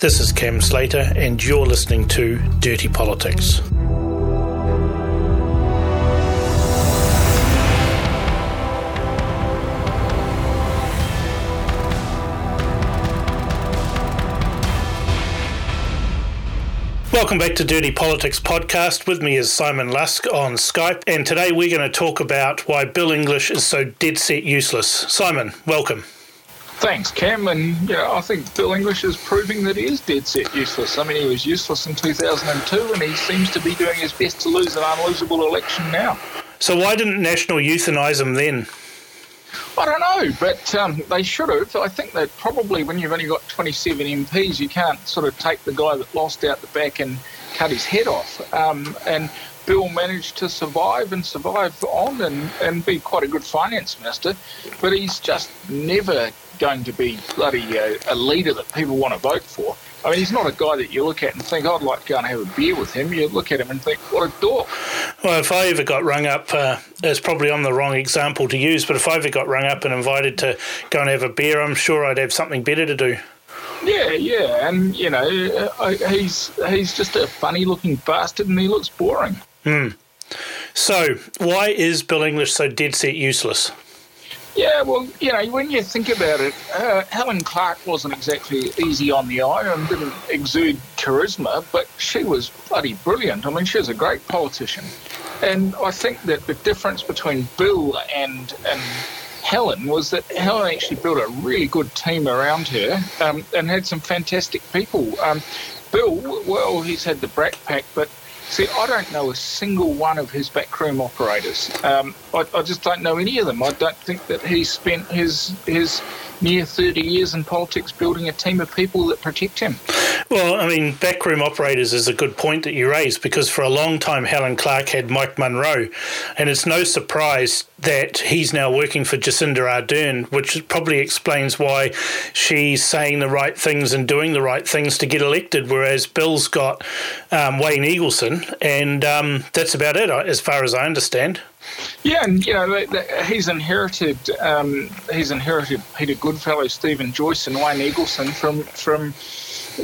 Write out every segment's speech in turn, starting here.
This is Cam Slater, and you're listening to Dirty Politics. Welcome back to Dirty Politics Podcast. With me is Simon Lusk on Skype, and today we're going to talk about why Bill English is so dead set useless. Simon, welcome. Thanks, Cam. And yeah, I think Bill English is proving that he is dead set useless. I mean, he was useless in 2002, and he seems to be doing his best to lose an unlosable election now. So why didn't National euthanise him then? I don't know, but um, they should have. I think that probably when you've only got 27 MPs, you can't sort of take the guy that lost out the back and cut his head off. Um, and Bill managed to survive and survive on and, and be quite a good finance minister, but he's just never going to be bloody a, a leader that people want to vote for. I mean, he's not a guy that you look at and think, I'd like to go and have a beer with him. You look at him and think, what a dork. Well, if I ever got rung up, uh, it's probably on the wrong example to use, but if I ever got rung up and invited to go and have a beer, I'm sure I'd have something better to do. Yeah, yeah, and you know, uh, he's he's just a funny-looking bastard, and he looks boring. Hmm. So, why is Bill English so dead set useless? Yeah, well, you know, when you think about it, uh, Helen Clark wasn't exactly easy on the eye and didn't exude charisma, but she was bloody brilliant. I mean, she was a great politician. And I think that the difference between Bill and, and Helen was that Helen actually built a really good team around her um, and had some fantastic people. Um, Bill, well, he's had the Brat Pack, but See, I don't know a single one of his backroom operators. Um, I, I, just don't know any of them. I don't think that he spent his his near 30 years in politics building a team of people that protect him. Well, I mean, backroom operators is a good point that you raise because for a long time Helen Clark had Mike Munro, and it's no surprise that he's now working for Jacinda Ardern, which probably explains why she's saying the right things and doing the right things to get elected, whereas Bill's got um, Wayne Eagleson, and um, that's about it, as far as I understand. Yeah, and you know he's inherited um, he's inherited Peter Goodfellow, Stephen Joyce, and Wayne Eagleson from from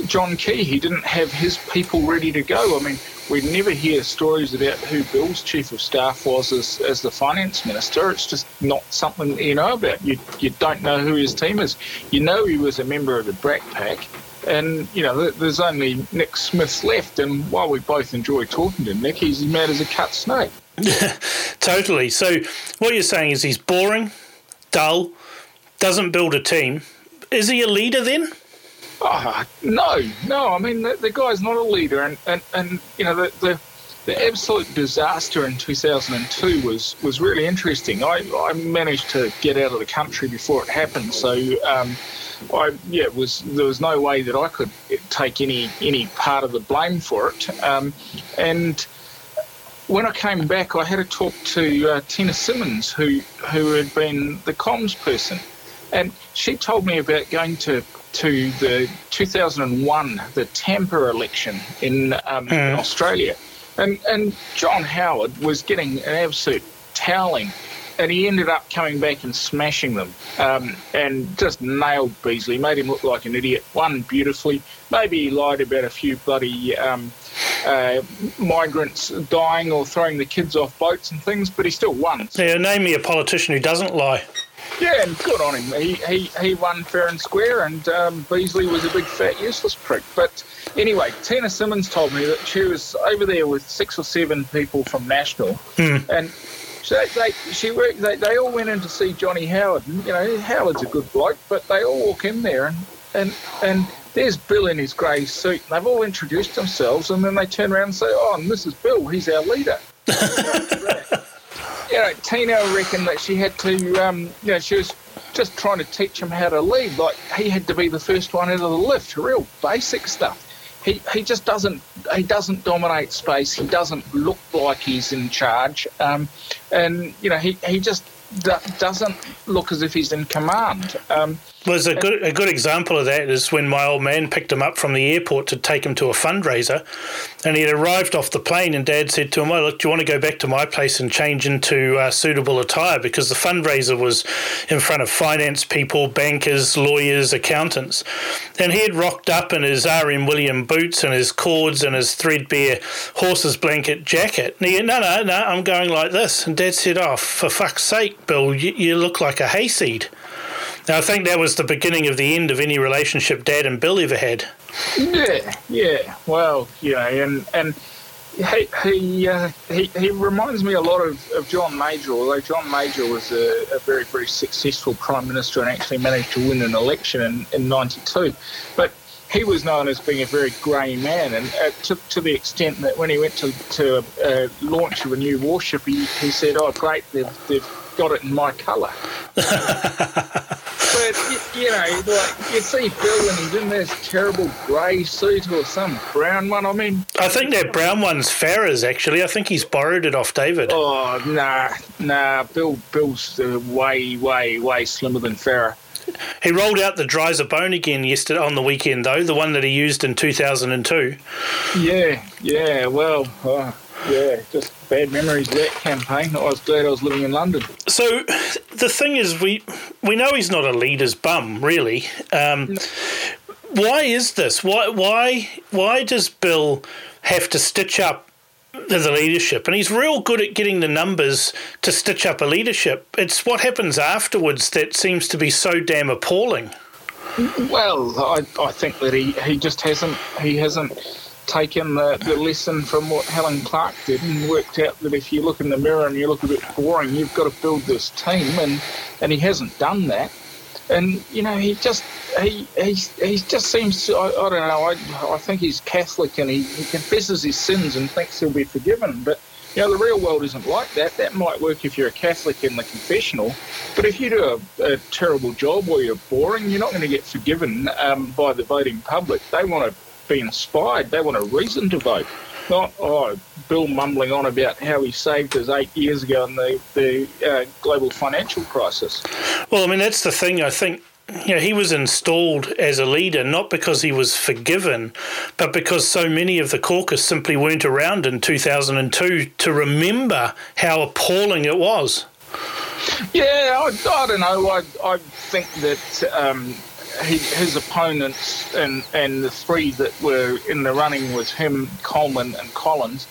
John Key. He didn't have his people ready to go. I mean, we never hear stories about who Bill's chief of staff was as, as the finance minister. It's just not something you know about. You you don't know who his team is. You know he was a member of the Brat Pack. And, you know, there's only Nick Smith left. And while we both enjoy talking to Nick, he's as mad as a cut snake. totally. So what you're saying is he's boring, dull, doesn't build a team. Is he a leader then? Oh, no, no. I mean, the, the guy's not a leader, and, and, and you know the, the the absolute disaster in 2002 was was really interesting. I, I managed to get out of the country before it happened, so um, I yeah was there was no way that I could take any any part of the blame for it, um, and when I came back, I had a talk to uh, Tina Simmons, who who had been the comms person, and she told me about going to to the 2001 the Tampa election in, um, mm. in hmm. Australia, and and John Howard was getting an absolute toweling. And he ended up coming back and smashing them, um, and just nailed Beazley, made him look like an idiot. Won beautifully. Maybe he lied about a few bloody um, uh, migrants dying or throwing the kids off boats and things, but he still won. Yeah, name me a politician who doesn't lie. Yeah, and good on him. He he, he won fair and square, and um, Beazley was a big fat useless prick. But anyway, Tina Simmons told me that she was over there with six or seven people from National, hmm. and so they, she worked, they, they all went in to see Johnny Howard. And, you know, Howard's a good bloke, but they all walk in there and, and, and there's Bill in his grey suit. And they've all introduced themselves, and then they turn around and say, "Oh, and this is Bill. He's our leader." you know, Tina reckoned that she had to, um, you know, she was just trying to teach him how to lead. Like he had to be the first one out of the lift. Real basic stuff. He, he just doesn't he doesn't dominate space. He doesn't look like he's in charge. Um, and you know he, he just doesn't look as if he's in command. Um, well, a good a good example of that is when my old man picked him up from the airport to take him to a fundraiser, and he had arrived off the plane, and Dad said to him, "Oh, look, do you want to go back to my place and change into uh, suitable attire because the fundraiser was in front of finance people, bankers, lawyers, accountants, and he had rocked up in his R.M. William boots and his cords and his threadbare horse's blanket jacket. And he "No, no, no, I'm going like this." And Dad said, "Oh, for fuck's sake, Bill, you, you look like a hayseed." I think that was the beginning of the end of any relationship Dad and Bill ever had. Yeah, yeah. Well, know, and and he he uh, he, he reminds me a lot of, of John Major, although John Major was a, a, very very successful prime minister and actually managed to win an election in in '92, but. He was known as being a very grey man, and uh, to, to the extent that when he went to, to uh, launch a new warship, he, he said, "Oh, great! They've, they've got it in my colour. but you, know, like you see Bill and he's in this terrible grey suit or some brown one. I mean, I think that brown one's Farrar's actually. I think he's borrowed it off David. Oh nah, nah. Bill, Bill's uh, way, way, way slimmer than Farah. He rolled out the Driza-Bone again yesterday on the weekend, though the one that he used in two thousand and two. Yeah, yeah. Well, uh, yeah, just bad memories of that campaign. I was glad I was living in London. So the thing is, we we know he's not a leader's bum, really. Um, no. Why is this? Why why why does Bill have to stitch up the leadership? And he's real good at getting the numbers to stitch up a leadership. It's what happens afterwards that seems to be so damn appalling. Well, I, I think that he, he just hasn't he hasn't taken the, the lesson from what Helen Clark did and worked out that if you look in the mirror and you look a bit boring, you've got to build this team, and, and he hasn't done that. And you know, he just he he, he just seems to, I, I don't know. I, I think he's Catholic and he, he confesses his sins and thinks he'll be forgiven. But you know, the real world isn't like that. That might work if you're a Catholic in the confessional, but if you do a, a terrible job or you're boring, you're not going to get forgiven um, by the voting public. They want to be inspired. They want a reason to vote. Not, oh, Bill mumbling on about how he saved us eight years ago in the, the uh, global financial crisis. Well, I mean, that's the thing. I think you know, he was installed as a leader not because he was forgiven, but because so many of the caucus simply weren't around in 2002 to remember how appalling it was. Yeah, I, I don't know. I, I think that um, his opponents and, and the three that were in the running was him, Coleman, and Collins.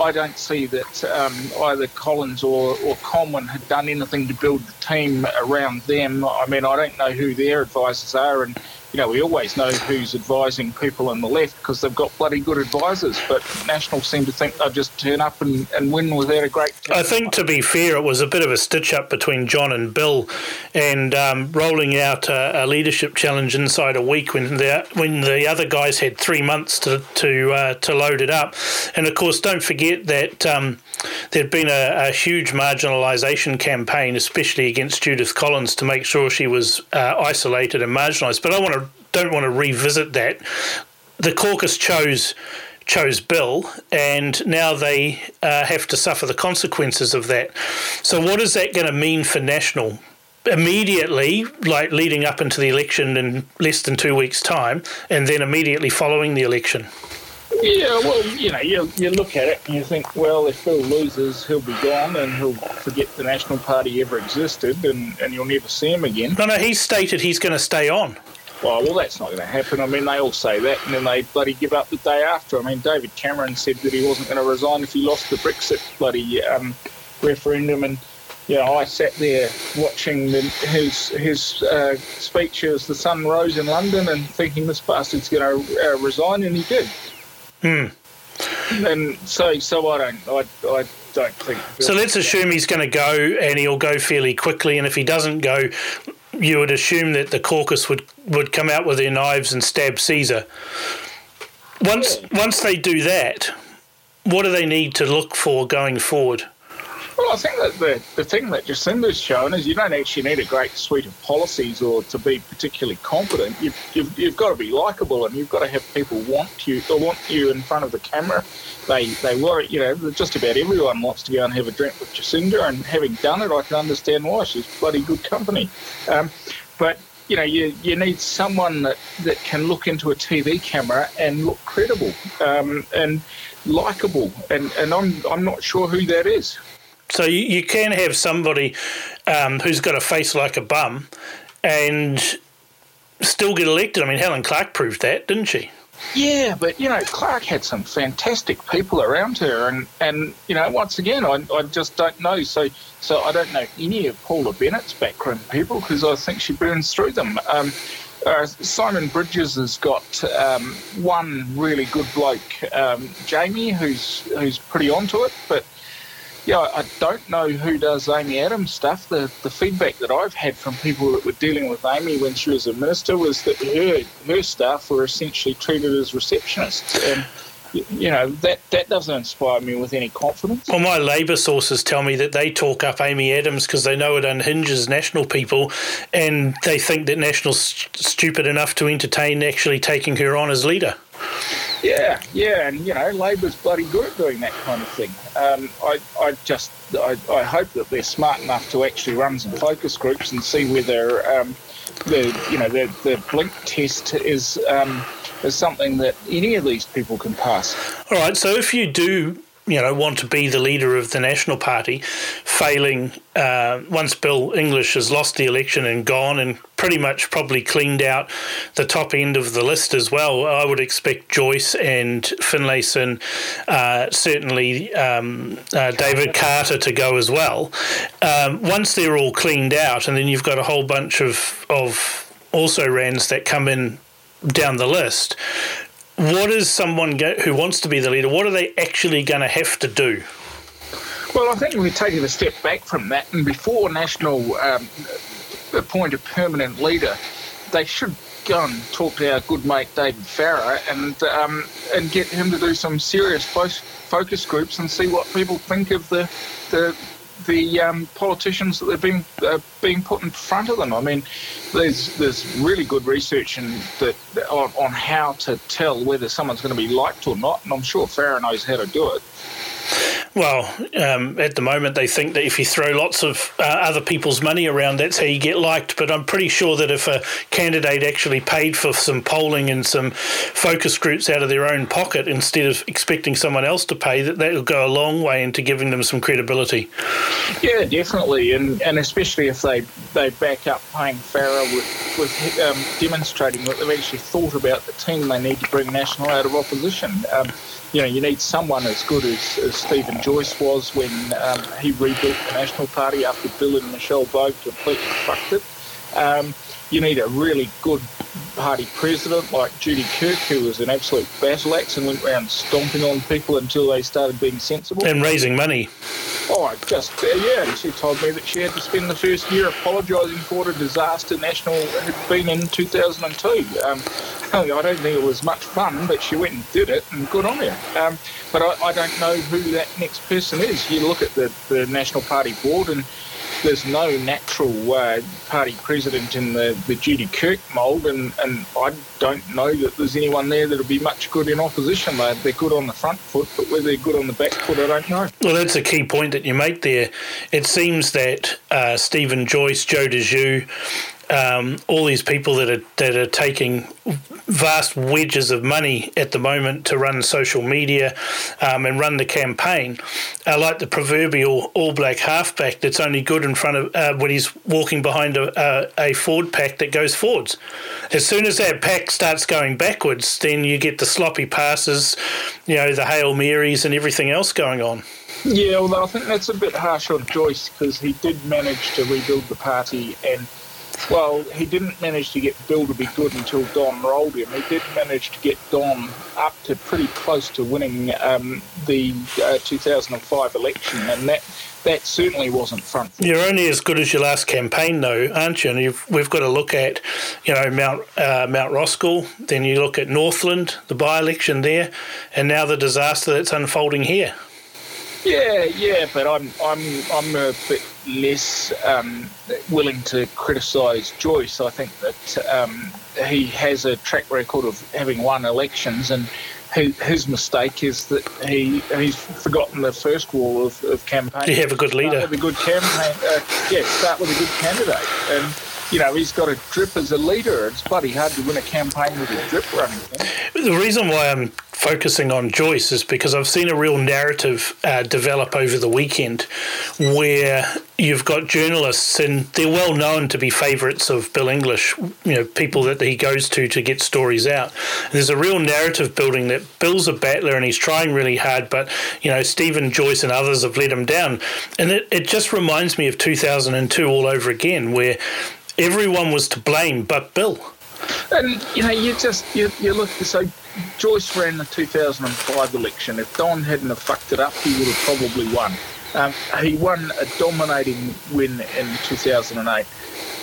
I don't see that um, either Collins or, or Coleman had done anything to build the team around them. I mean, I don't know who their advisors are, and you know, we always know who's advising people on the left because they've got bloody good advisors. But National seem to think they'll just turn up and, and win without a great. I think, to be fair, it was a bit of a stitch up between John and Bill, and um, rolling out a, a, leadership challenge inside a week when the when the other guys had three months to to uh, to load it up. And of course, don't forget that um, there'd been a, a, huge marginalisation campaign, especially against Judith Collins, to make sure she was uh, isolated and marginalised. But I want to don't want to revisit that. The caucus chose chose Bill, and now they uh, have to suffer the consequences of that. So, what is that going to mean for National? Immediately, like leading up into the election in less than two weeks' time, and then immediately following the election. Yeah, well, you know, you, you look at it and you think, well, if Bill loses, he'll be gone and he'll forget the National Party ever existed and, and you'll never see him again. No, no, he's stated he's going to stay on. Oh, well, that's not going to happen. I mean, they all say that, and then they bloody give up the day after. I mean, David Cameron said that he wasn't going to resign if he lost the Brexit bloody um, referendum, and you know, I sat there watching the, his his uh, speech as the sun rose in London, and thinking this bastard's going to uh, resign, and he did. Hmm. And so, so I don't, I, I don't think. So let's assume he's going to go, and he'll go fairly quickly. And if he doesn't go, you would assume that the caucus would, would come out with their knives and stab Caesar. Once yeah. once they do that, what do they need to look for going forward? Well, I think that the, the thing that Jacinda's shown is you don't actually need a great suite of policies or to be particularly competent. You've, you've, you've got to be likable and you've got to have people want you or want you in front of the camera. They they worry, you know, just about everyone wants to go and have a drink with Jacinda, and having done it, I can understand why. She's bloody good company. Um, but you know, you, you need someone that, that can look into a TV camera and look credible um, and likable. And, and I'm, I'm not sure who that is. So you, you can have somebody um, who's got a face like a bum and still get elected. I mean, Helen Clark proved that, didn't she? Yeah, but you know, Clark had some fantastic people around her, and, and you know, once again, I, I just don't know. So so I don't know any of Paula Bennett's background people because I think she burns through them. Um, uh, Simon Bridges has got um, one really good bloke, um, Jamie, who's who's pretty onto it, but yeah, I don't know who does Amy Adams stuff. The the feedback that I've had from people that were dealing with Amy when she was a minister was that her her staff were essentially treated as receptionists. And you know that that doesn't inspire me with any confidence. Well, my Labor sources tell me that they talk up Amy Adams because they know it unhinges National people, and they think that National's st- stupid enough to entertain actually taking her on as leader. Yeah, yeah, and you know, Labor's bloody good at doing that kind of thing. Um, I, I just, I, I hope that they're smart enough to actually run some focus groups and see whether um, the, you know, the the blink test is um, is something that any of these people can pass. All right, so if you do you know, want to be the leader of the National Party, failing uh, once Bill English has lost the election and gone and pretty much probably cleaned out the top end of the list as well. I would expect Joyce and Finlayson, uh, certainly um, uh, David Carter to go as well. Um, once they're all cleaned out, and then you've got a whole bunch of, of also rans that come in down the list what is someone who wants to be the leader? What are they actually going to have to do? Well, I think we're taking a step back from that, and before National um, appoint a permanent leader, they should go and talk to our good mate David Farrar and um, and get him to do some serious focus groups and see what people think of the the the um, politicians that they've been uh, being put in front of them. I mean, there's there's really good research in that on, on how to tell whether someone's going to be liked or not, and I'm sure Farrar knows how to do it. Well, um, at the moment, they think that if you throw lots of uh, other people's money around, that's how you get liked. But I'm pretty sure that if a candidate actually paid for some polling and some focus groups out of their own pocket instead of expecting someone else to pay, that that will go a long way into giving them some credibility. Yeah, definitely, and and especially if they they back up paying Farrar with with um, demonstrating that they've actually thought about the team they need to bring National out of opposition. Um, you know, you need someone as good as, as Stephen Joyce was when um, he rebuilt the National Party after Bill and Michelle Boag completely fucked it. Um, you need a really good party president like Judy Kirk, who was an absolute battle axe and went around stomping on people until they started being sensible. And raising money. Oh, I just, uh, yeah, and she told me that she had to spend the first year apologising for a disaster National had been in 2002. Um, I don't think it was much fun, but she went and did it, and good on her. Um, but I, I, don't know who that next person is. You look at the, the National Party board, and there's no natural uh, party president in the, the Judy Kirk mould, and, and I don't know that there's anyone there that'll be much good in opposition. They're, they're good on the front foot, but whether they're good on the back foot, I don't know. Well, that's a key point that you make there. It seems that uh, Stephen Joyce, Jo de Joux, um, all these people that are that are taking vast wedges of money at the moment to run social media um, and run the campaign are like the proverbial all black halfback that's only good in front of uh, when he's walking behind a, a, a forward pack that goes forwards. As soon as that pack starts going backwards, then you get the sloppy passes, you know, the hail marys and everything else going on. Yeah, although I think that's a bit harsh on Joyce because he did manage to rebuild the party and well, he didn't manage to get Bill to be good until Don rolled him. He did manage to get Don up to pretty close to winning um, the uh, 2005 election, and that that certainly wasn't front. You're only as good as your last campaign, though, aren't you? And you've, we've got to look at, you know, Mount uh, Mount Roskill. Then you look at Northland, the by-election there, and now the disaster that's unfolding here. Yeah, yeah, but I'm I'm I'm a bit less um, willing to criticise Joyce. I think that um, he has a track record of having won elections, and his, his mistake is that he he's forgotten the first wall of, of campaign. You have a good leader. Start with a good campaign. Uh, yeah, start with a good candidate, and you know, he's got a drip as a leader. It's bloody hard to win a campaign with a drip running. The reason why I'm focusing on Joyce is because I've seen a real narrative uh, develop over the weekend where you've got journalists and they're well known to be favourites of Bill English, you know, people that he goes to to get stories out. And there's a real narrative building that Bill's a battler and he's trying really hard, but, you know, Stephen Joyce and others have let him down. And it, it just reminds me of 2002 all over again, where everyone was to blame but Bill. And you know, you just you, you look so Joyce ran the 2005 election. If Don hadn't have fucked it up, he would have probably won. Um, he won a dominating win in 2008.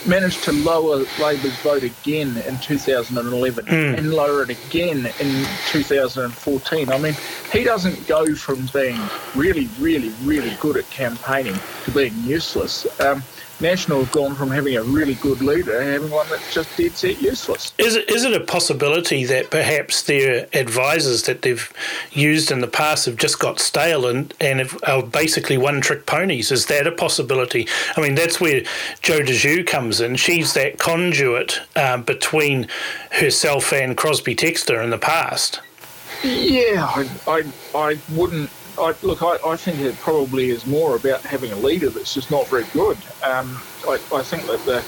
Managed to lower Labor's vote again in 2011 mm. and lower it again in 2014. I mean, he doesn't go from being really, really, really good at campaigning to being useless. Um, National have gone from having a really good leader having one that's just dead set useless. Is it, is it a possibility that perhaps their advisors that they've used in the past have just got stale and, and have, are basically one trick ponies? Is that a possibility? I mean, that's where Jo de Joux comes in. She's that conduit um, between herself and Crosby Textor in the past. Yeah, I, I, I wouldn't I, look, I, I, think it probably is more about having a leader that's just not very good. Um, I, I, think that the,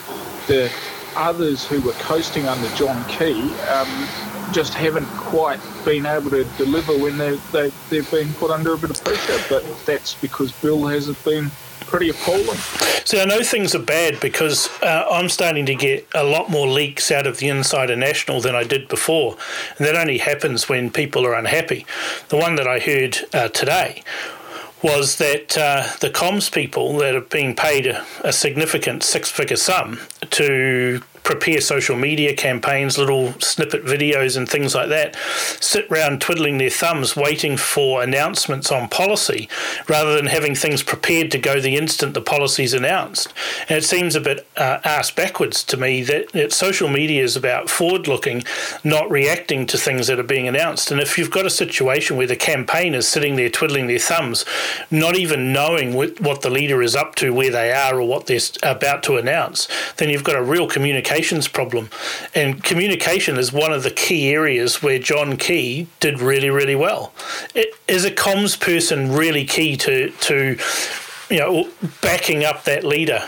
the others who were coasting under John Key um, just haven't quite been able to deliver when they, they, they've been put under a bit of pressure. But that's because Bill hasn't been pretty appalling. See, I know things are bad because uh, I'm starting to get a lot more leaks out of the Insider National than I did before. And that only happens when people are unhappy. The one that I heard uh, today was that uh, the comms people that are being paid a, a significant six figure sum to prepare social media campaigns, little snippet videos, and things like that, sit around twiddling their thumbs waiting for announcements on policy rather than having things prepared to go the instant the policy's announced. And it seems a bit uh, ass backwards to me that, that social media is about forward looking, not reacting to things that are being announced. And if you've got a situation where the campaign is sitting there twiddling their thumbs, not even knowing what the leader is up to, where they are, or what they're about to announce, then you've got a real communication communications problem. And communication is one of the key areas where John Key did really, really well. It, is a comms person really key to, to you know, backing up that leader?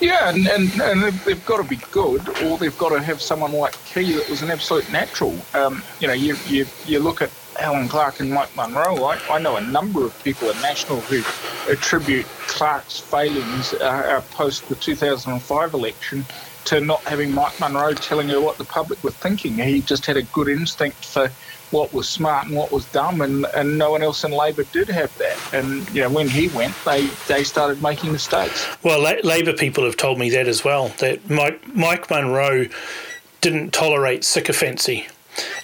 Yeah, and, and, and they've got to be good, or they've got to have someone like Key that was an absolute natural. Um, you know, you, you, you look at Helen Clark and Mike Munro. I, I know a number of people at National who attribute Clark's failings uh, uh post the 2005 election to not having Mike Munro telling her what the public were thinking. He just had a good instinct for what was smart and what was dumb, and, and no one else in Labor did have that. And you know, when he went, they, they started making mistakes. Well, Labor people have told me that as well. That Mike Mike Munro didn't tolerate sycophancy.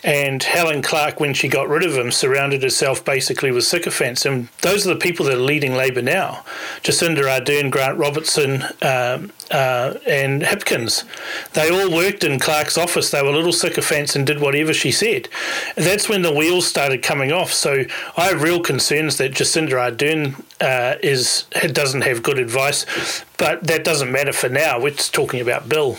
And Helen Clark, when she got rid of him, surrounded herself basically with sycophants. And those are the people that are leading Labor now Jacinda Ardern, Grant Robertson, um, uh, and Hipkins. They all worked in Clark's office. They were little sycophants and did whatever she said. That's when the wheels started coming off. So I have real concerns that Jacinda Ardern uh, is doesn't have good advice, but that doesn't matter for now. We're just talking about Bill.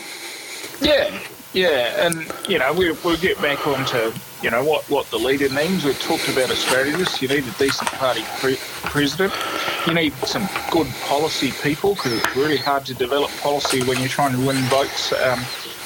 Yeah, yeah, and you know we, we'll get back onto you know what, what the leader means. We've talked about a strategist. You need a decent party pre- president. You need some good policy people because it's really hard to develop policy when you're trying to win votes um,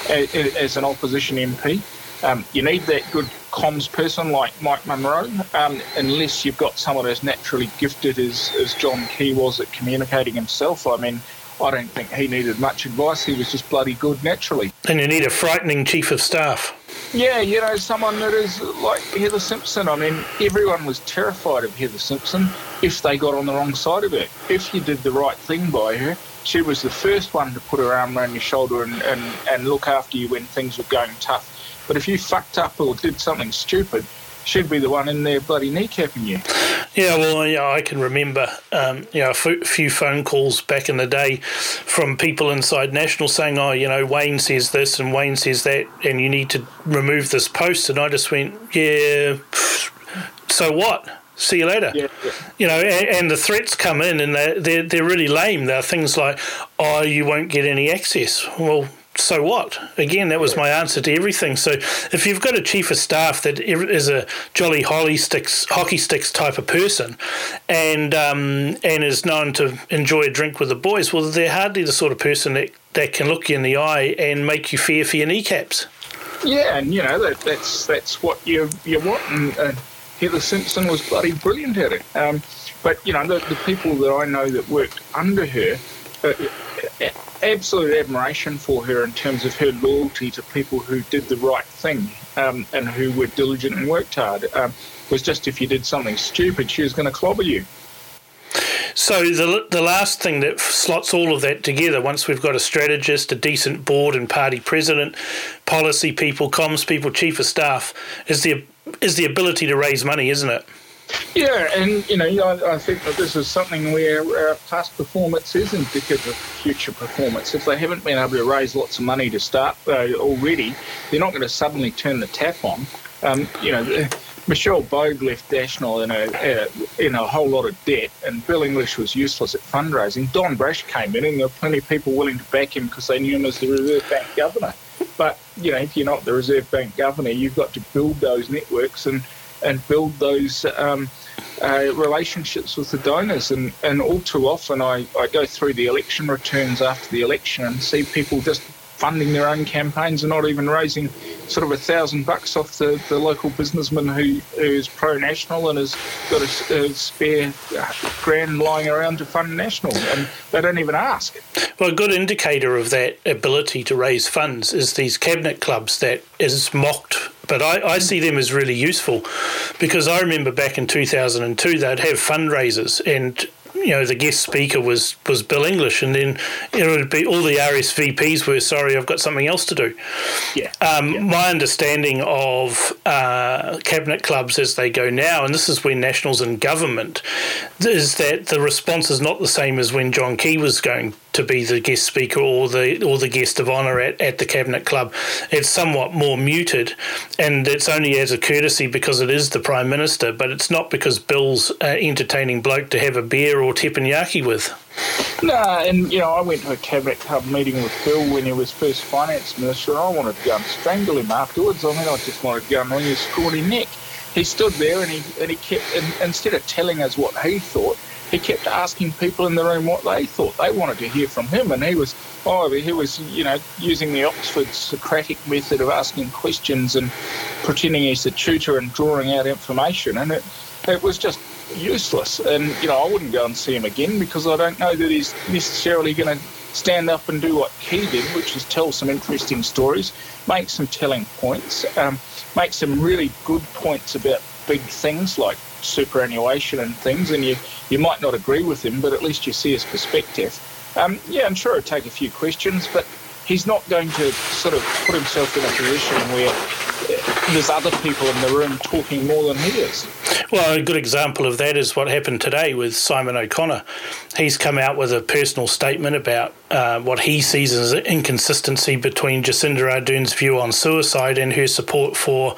as, as, an opposition MP. Um, you need that good comms person like Mike Munro, um, unless you've got someone as naturally gifted as, as John Key was at communicating himself. I mean, I don't think he needed much advice. He was just bloody good naturally. And you need a frightening chief of staff. Yeah, you know, someone that is like Heather Simpson. I mean, everyone was terrified of Heather Simpson if they got on the wrong side of her. If you did the right thing by her, she was the first one to put her arm around your shoulder and, and, and look after you when things were going tough. But if you fucked up or did something stupid, should be the one in there bloody kneecapping you. Yeah, well, yeah, I can remember, um, you know, a f- few phone calls back in the day from people inside National saying, "Oh, you know, Wayne says this and Wayne says that, and you need to remove this post." And I just went, "Yeah, so what?" see you later. Yeah, yeah. You know, and, and, the threats come in and they're, they're, they're really lame. They're things like, oh, you won't get any access. Well, so what? Again, that was my answer to everything. So if you've got a chief of staff that is a jolly hockey sticks, hockey sticks type of person, and um, and is known to enjoy a drink with the boys, well, they're hardly the sort of person that, that can look you in the eye and make you fear for your kneecaps. Yeah, and you know that, that's that's what you you want. And, uh, Heather Simpson was bloody brilliant at it. Um, but you know the, the people that I know that worked under her. Absolute admiration for her in terms of her loyalty to people who did the right thing um, and who were diligent and worked hard. Um, was just if you did something stupid, she was going to clobber you. So the the last thing that slots all of that together, once we've got a strategist, a decent board and party president, policy people, comms people, chief of staff, is the is the ability to raise money, isn't it? Yeah, and you know, I, I think that this is something where uh, past performance is indicative of future performance. If they haven't been able to raise lots of money to start uh, already, they're not going to suddenly turn the tap on. Um, you know, Michelle Boag left National in a uh, in a whole lot of debt, and Bill English was useless at fundraising. Don Brash came in, and there were plenty of people willing to back him because they knew him as the Reserve Bank governor. But you know, if you're not the Reserve Bank governor, you've got to build those networks and and build those um, uh, relationships with the donors. And, and all too often, I, I go through the election returns after the election and see people just funding their own campaigns and not even raising sort of a thousand bucks off the, the local businessman who, who is pro national and has got a, a, spare grand lying around to fund national and they don't even ask. Well, a good indicator of that ability to raise funds is these cabinet clubs that is mocked but I, I, see them as really useful because I remember back in 2002 they'd have fundraisers and you know the guest speaker was was Bill English, and then it would be all the RSVPs were sorry, I've got something else to do. Yeah. Um, yeah. My understanding of uh, cabinet clubs as they go now, and this is when Nationals in government, is that the response is not the same as when John Key was going to be the guest speaker or the or the guest of honour at, at the cabinet club. It's somewhat more muted, and it's only as a courtesy because it is the prime minister, but it's not because Bill's uh, entertaining bloke to have a beer or teppanyaki with. No, and you know, I went to a cabinet club meeting with Bill when he was first finance minister, I wanted to go and strangle him afterwards. I mean, I just wanted to go and wring his scrawny neck. He stood there and he and he kept, and instead of telling us what he thought, he kept asking people in the room what they thought. They wanted to hear from him, and he was, oh, he was, you know, using the Oxford Socratic method of asking questions and pretending he's a tutor and drawing out information, and it, it was just useless. And you know, I wouldn't go and see him again because I don't know that he's necessarily going to stand up and do what he did, which is tell some interesting stories, make some telling points, um, make some really good points about big things like superannuation and things, and you, you might not agree with him, but at least you see his perspective. Um, yeah, I'm sure it'll take a few questions, but he's not going to sort of put himself in a position where uh, there's other people in the room talking more than he is. Well, a good example of that is what happened today with Simon O'Connor. He's come out with a personal statement about uh, what he sees as an inconsistency between Jacinda Ardern's view on suicide and her support for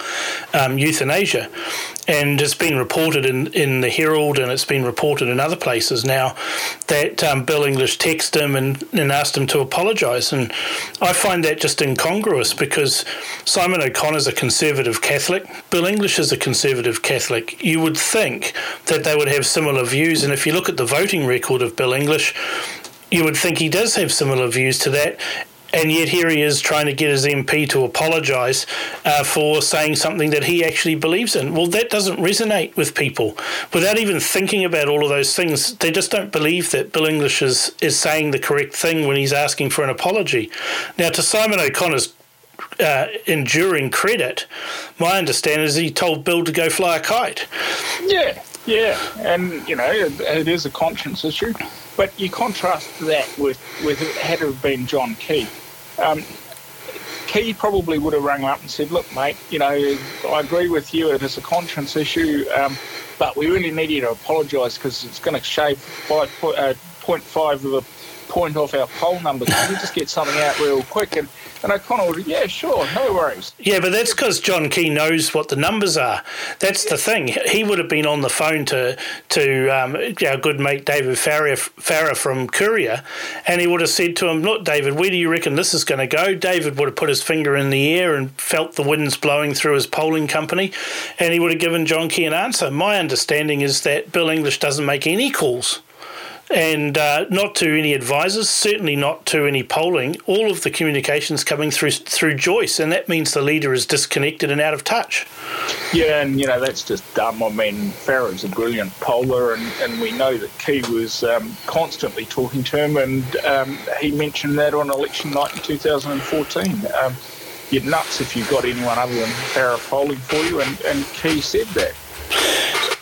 um, euthanasia. And it's been reported in, in the Herald and it's been reported in other places now that um, Bill English texted him and, and asked him to apologise. And I find that just incongruous because Simon O'Connor's a conservative Catholic, Bill English is a conservative Catholic. You would think that they would have similar views. And if you look at the voting record of Bill English, you would think he does have similar views to that. And yet here he is trying to get his MP to apologise uh, for saying something that he actually believes in. Well, that doesn't resonate with people. Without even thinking about all of those things, they just don't believe that Bill English is, is saying the correct thing when he's asking for an apology. Now, to Simon O'Connor's uh, enduring credit, my understanding is he told Bill to go fly a kite. Yeah, yeah, and you know it, it is a conscience issue. But you contrast that with, with had it been John Key. Um, Key probably would have rung up and said, "Look, mate, you know, I agree with you. It is a conscience issue, um, but we really need you to apologise because it's going to shave five uh, point five of a point off our poll numbers. Can we just get something out real quick?" And and O'Connor yeah, sure, no worries. Yeah, but that's because John Key knows what the numbers are. That's the thing. He would have been on the phone to to um, our good mate David Farrar from Curia, and he would have said to him, "Look, David, where do you reckon this is going to go?" David would have put his finger in the air and felt the winds blowing through his polling company, and he would have given John Key an answer. My understanding is that Bill English doesn't make any calls and uh, not to any advisors, certainly not to any polling. All of the communications coming through through Joyce, and that means the leader is disconnected and out of touch. Yeah, and you know that's just dumb. I mean, Farrar's a brilliant poller, and, and we know that Key was um, constantly talking to him, and um, he mentioned that on election night in 2014. Um, you're nuts if you've got anyone other than Farrer polling for you, and, and Key said that.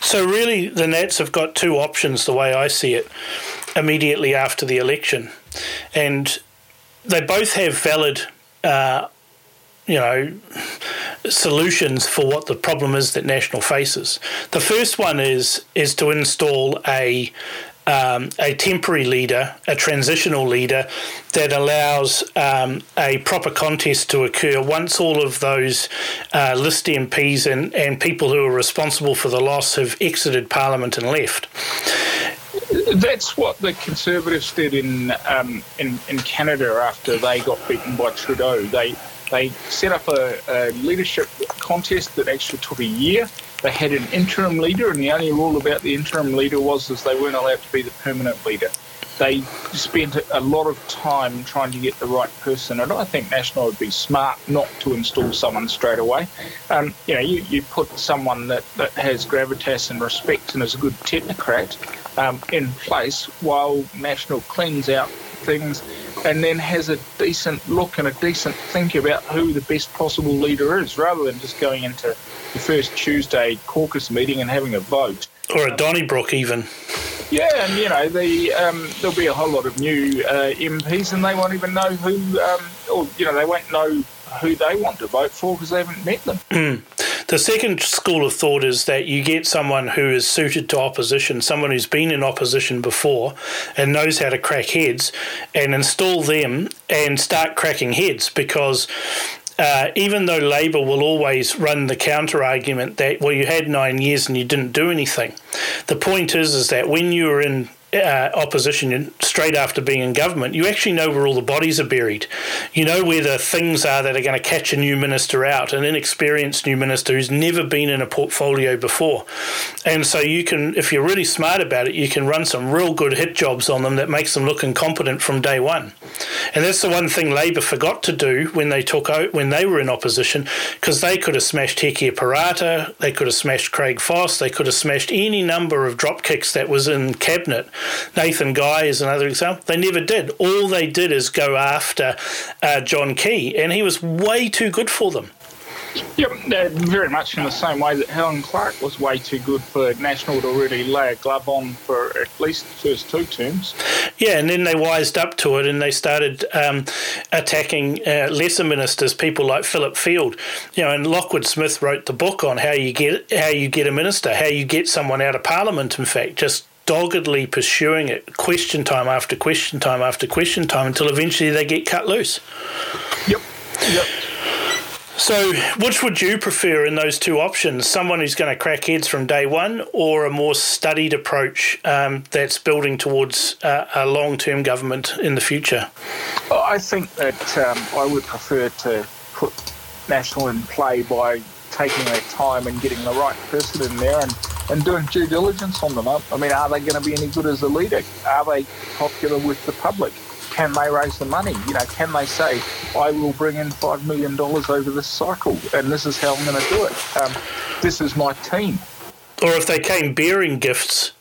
So, really, the Nats have got two options, the way I see it, immediately after the election. And they both have valid, uh, you know, solutions for what the problem is that National faces. The first one is is to install a um, a temporary leader, a transitional leader that allows um, a proper contest to occur once all of those uh, list MPs and, and people who are responsible for the loss have exited Parliament and left. That's what the Conservatives did in, um, in in Canada after they got beaten by Trudeau. They they set up a, a leadership contest that actually took a year they had an interim leader, and the only rule about the interim leader was that they weren't allowed to be the permanent leader. They spent a lot of time trying to get the right person, and I think National would be smart not to install someone straight away. Um, you know, you, you put someone that, that has gravitas and respect and is a good technocrat um, in place while National cleans out things and then has a decent look and a decent think about who the best possible leader is, rather than just going into the first Tuesday caucus meeting and having a vote. Or a Donnybrook, even. Yeah, and you know, the um, there'll be a whole lot of new uh, MPs, and they won't even know who, um, or you know, they won't know who they want to vote for because they haven't met them. The second school of thought is that you get someone who is suited to opposition, someone who's been in opposition before and knows how to crack heads, and install them and start cracking heads because uh, even though Labor will always run the counter argument that well you had nine years and you didn't do anything, the point is is that when you were in uh, opposition straight after being in government, you actually know where all the bodies are buried. You know where the things are that are going to catch a new minister out, an inexperienced new minister who's never been in a portfolio before. And so you can, if you're really smart about it, you can run some real good hit jobs on them that makes them look incompetent from day one. And that's the one thing Labor forgot to do when they took out when they were in opposition, because they could have smashed Hekia Parata, they could have smashed Craig Foss, they could have smashed any number of drop kicks that was in cabinet Nathan Guy is another example. They never did. All they did is go after uh, John Key, and he was way too good for them. Yep, uh, very much in the same way that Helen Clark was way too good for National to really lay a glove on for at least the first two terms. Yeah, and then they wised up to it and they started um, attacking uh, lesser ministers, people like Philip Field. You know, and Lockwood Smith wrote the book on how you get how you get a minister, how you get someone out of Parliament. In fact, just doggedly pursuing it, question time after question time after question time, until eventually they get cut loose. Yep. Yep. So, which would you prefer in those two options? Someone who's going to crack heads from day one, or a more studied approach um, that's building towards uh, a long term government in the future? I think that um, I would prefer to put National in play by taking their time and getting the right person in there and, and doing due diligence on them. I mean, are they going to be any good as a leader? Are they popular with the public? Can they raise the money? You know, can they say, I will bring in $5 million over this cycle and this is how I'm going to do it? Um, this is my team. Or if they came bearing gifts,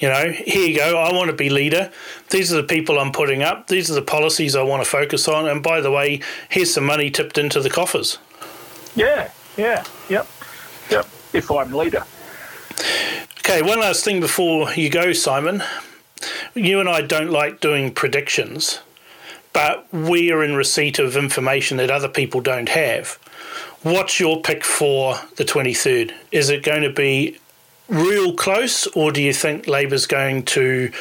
you know, here you go, I want to be leader. These are the people I'm putting up. These are the policies I want to focus on. And by the way, here's some money tipped into the coffers. Yeah, yeah, yep, yep. If I'm leader. Okay, one last thing before you go, Simon. You and I don't like doing predictions, but we are in receipt of information that other people don't have. What's your pick for the 23rd? Is it going to be real close, or do you think Labor's going to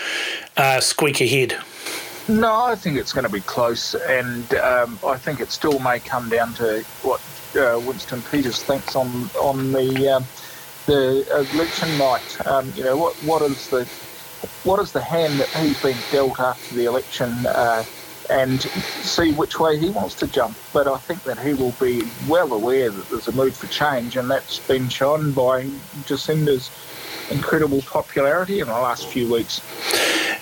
uh, squeak ahead? No, I think it's going to be close, and um, I think it still may come down to what uh, Winston Peters thinks on on the um, the election night. Um, you know, what what is the what is the hand that he's been dealt after the election, uh, and see which way he wants to jump. But I think that he will be well aware that there's a move for change, and that's been shown by Jacinda's incredible popularity in the last few weeks.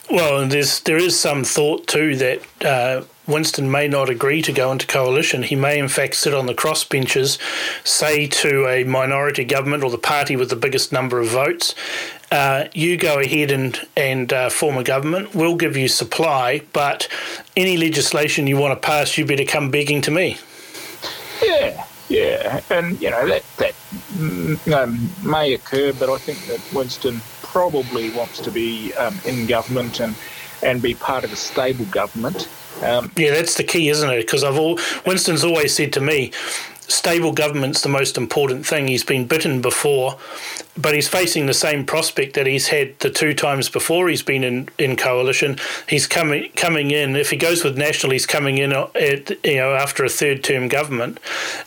Well, there's there is some thought too that uh, Winston may not agree to go into coalition. He may, in fact, sit on the crossbenches, say to a minority government or the party with the biggest number of votes, uh, "You go ahead and and uh, form a government. We'll give you supply, but any legislation you want to pass, you better come begging to me." Yeah, yeah, and you know that that um, may occur, but I think that Winston probably wants to be um, in government and and be part of a stable government. Um, yeah, that's the key, isn't it? Because I've all Winston's always said to me, stable government's the most important thing. He's been bitten before, but he's facing the same prospect that he's had the two times before he's been in, in coalition. He's coming coming in. If he goes with National, he's coming in at, you know after a third term government.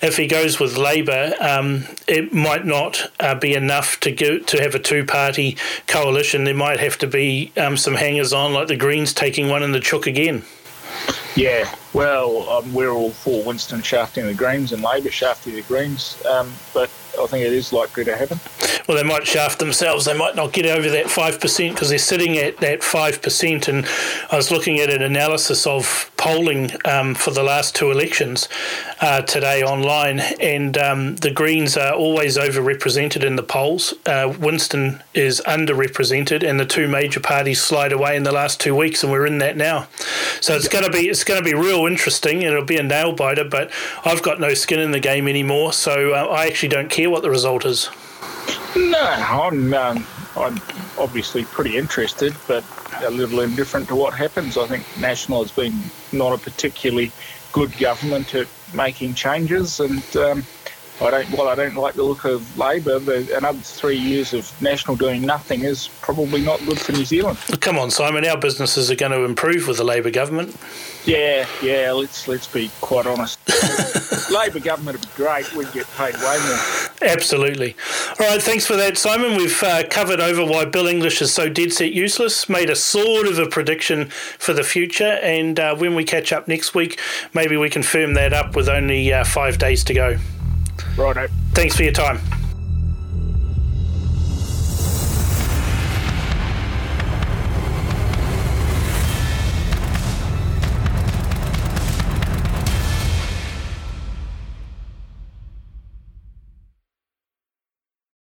If he goes with Labor, um, it might not uh, be enough to go, to have a two party coalition. There might have to be um, some hangers on, like the Greens taking one in the chook again. Yeah, well, um, we're all for Winston shafting the Greens and Labor shafting the Greens, um, but I think it is likely to happen. Well, they might shaft themselves. They might not get over that 5% because they're sitting at that 5%. And I was looking at an analysis of polling um, for the last two elections uh, today online, and um, the Greens are always overrepresented in the polls. Uh, Winston is underrepresented, and the two major parties slide away in the last two weeks, and we're in that now. So it's going to be it's going to be real interesting. And it'll be a nail biter, but I've got no skin in the game anymore, so uh, I actually don't care what the result is. No, I'm, um, I'm obviously pretty interested, but a little indifferent to what happens. I think National has been not a particularly good government at making changes, and um, I don't. While I don't like the look of Labor, the, another three years of National doing nothing is probably not good for New Zealand. Come on, Simon. Our businesses are going to improve with the Labor government. Yeah, yeah. Let's let's be quite honest. Labor government would be great. We'd get paid way more. Absolutely. All right. Thanks for that, Simon. We've uh, covered over why Bill English is so dead set useless. Made a sort of a prediction for the future, and uh, when we catch up next week, maybe we can firm that up with only uh, five days to go. Righto. Thanks for your time.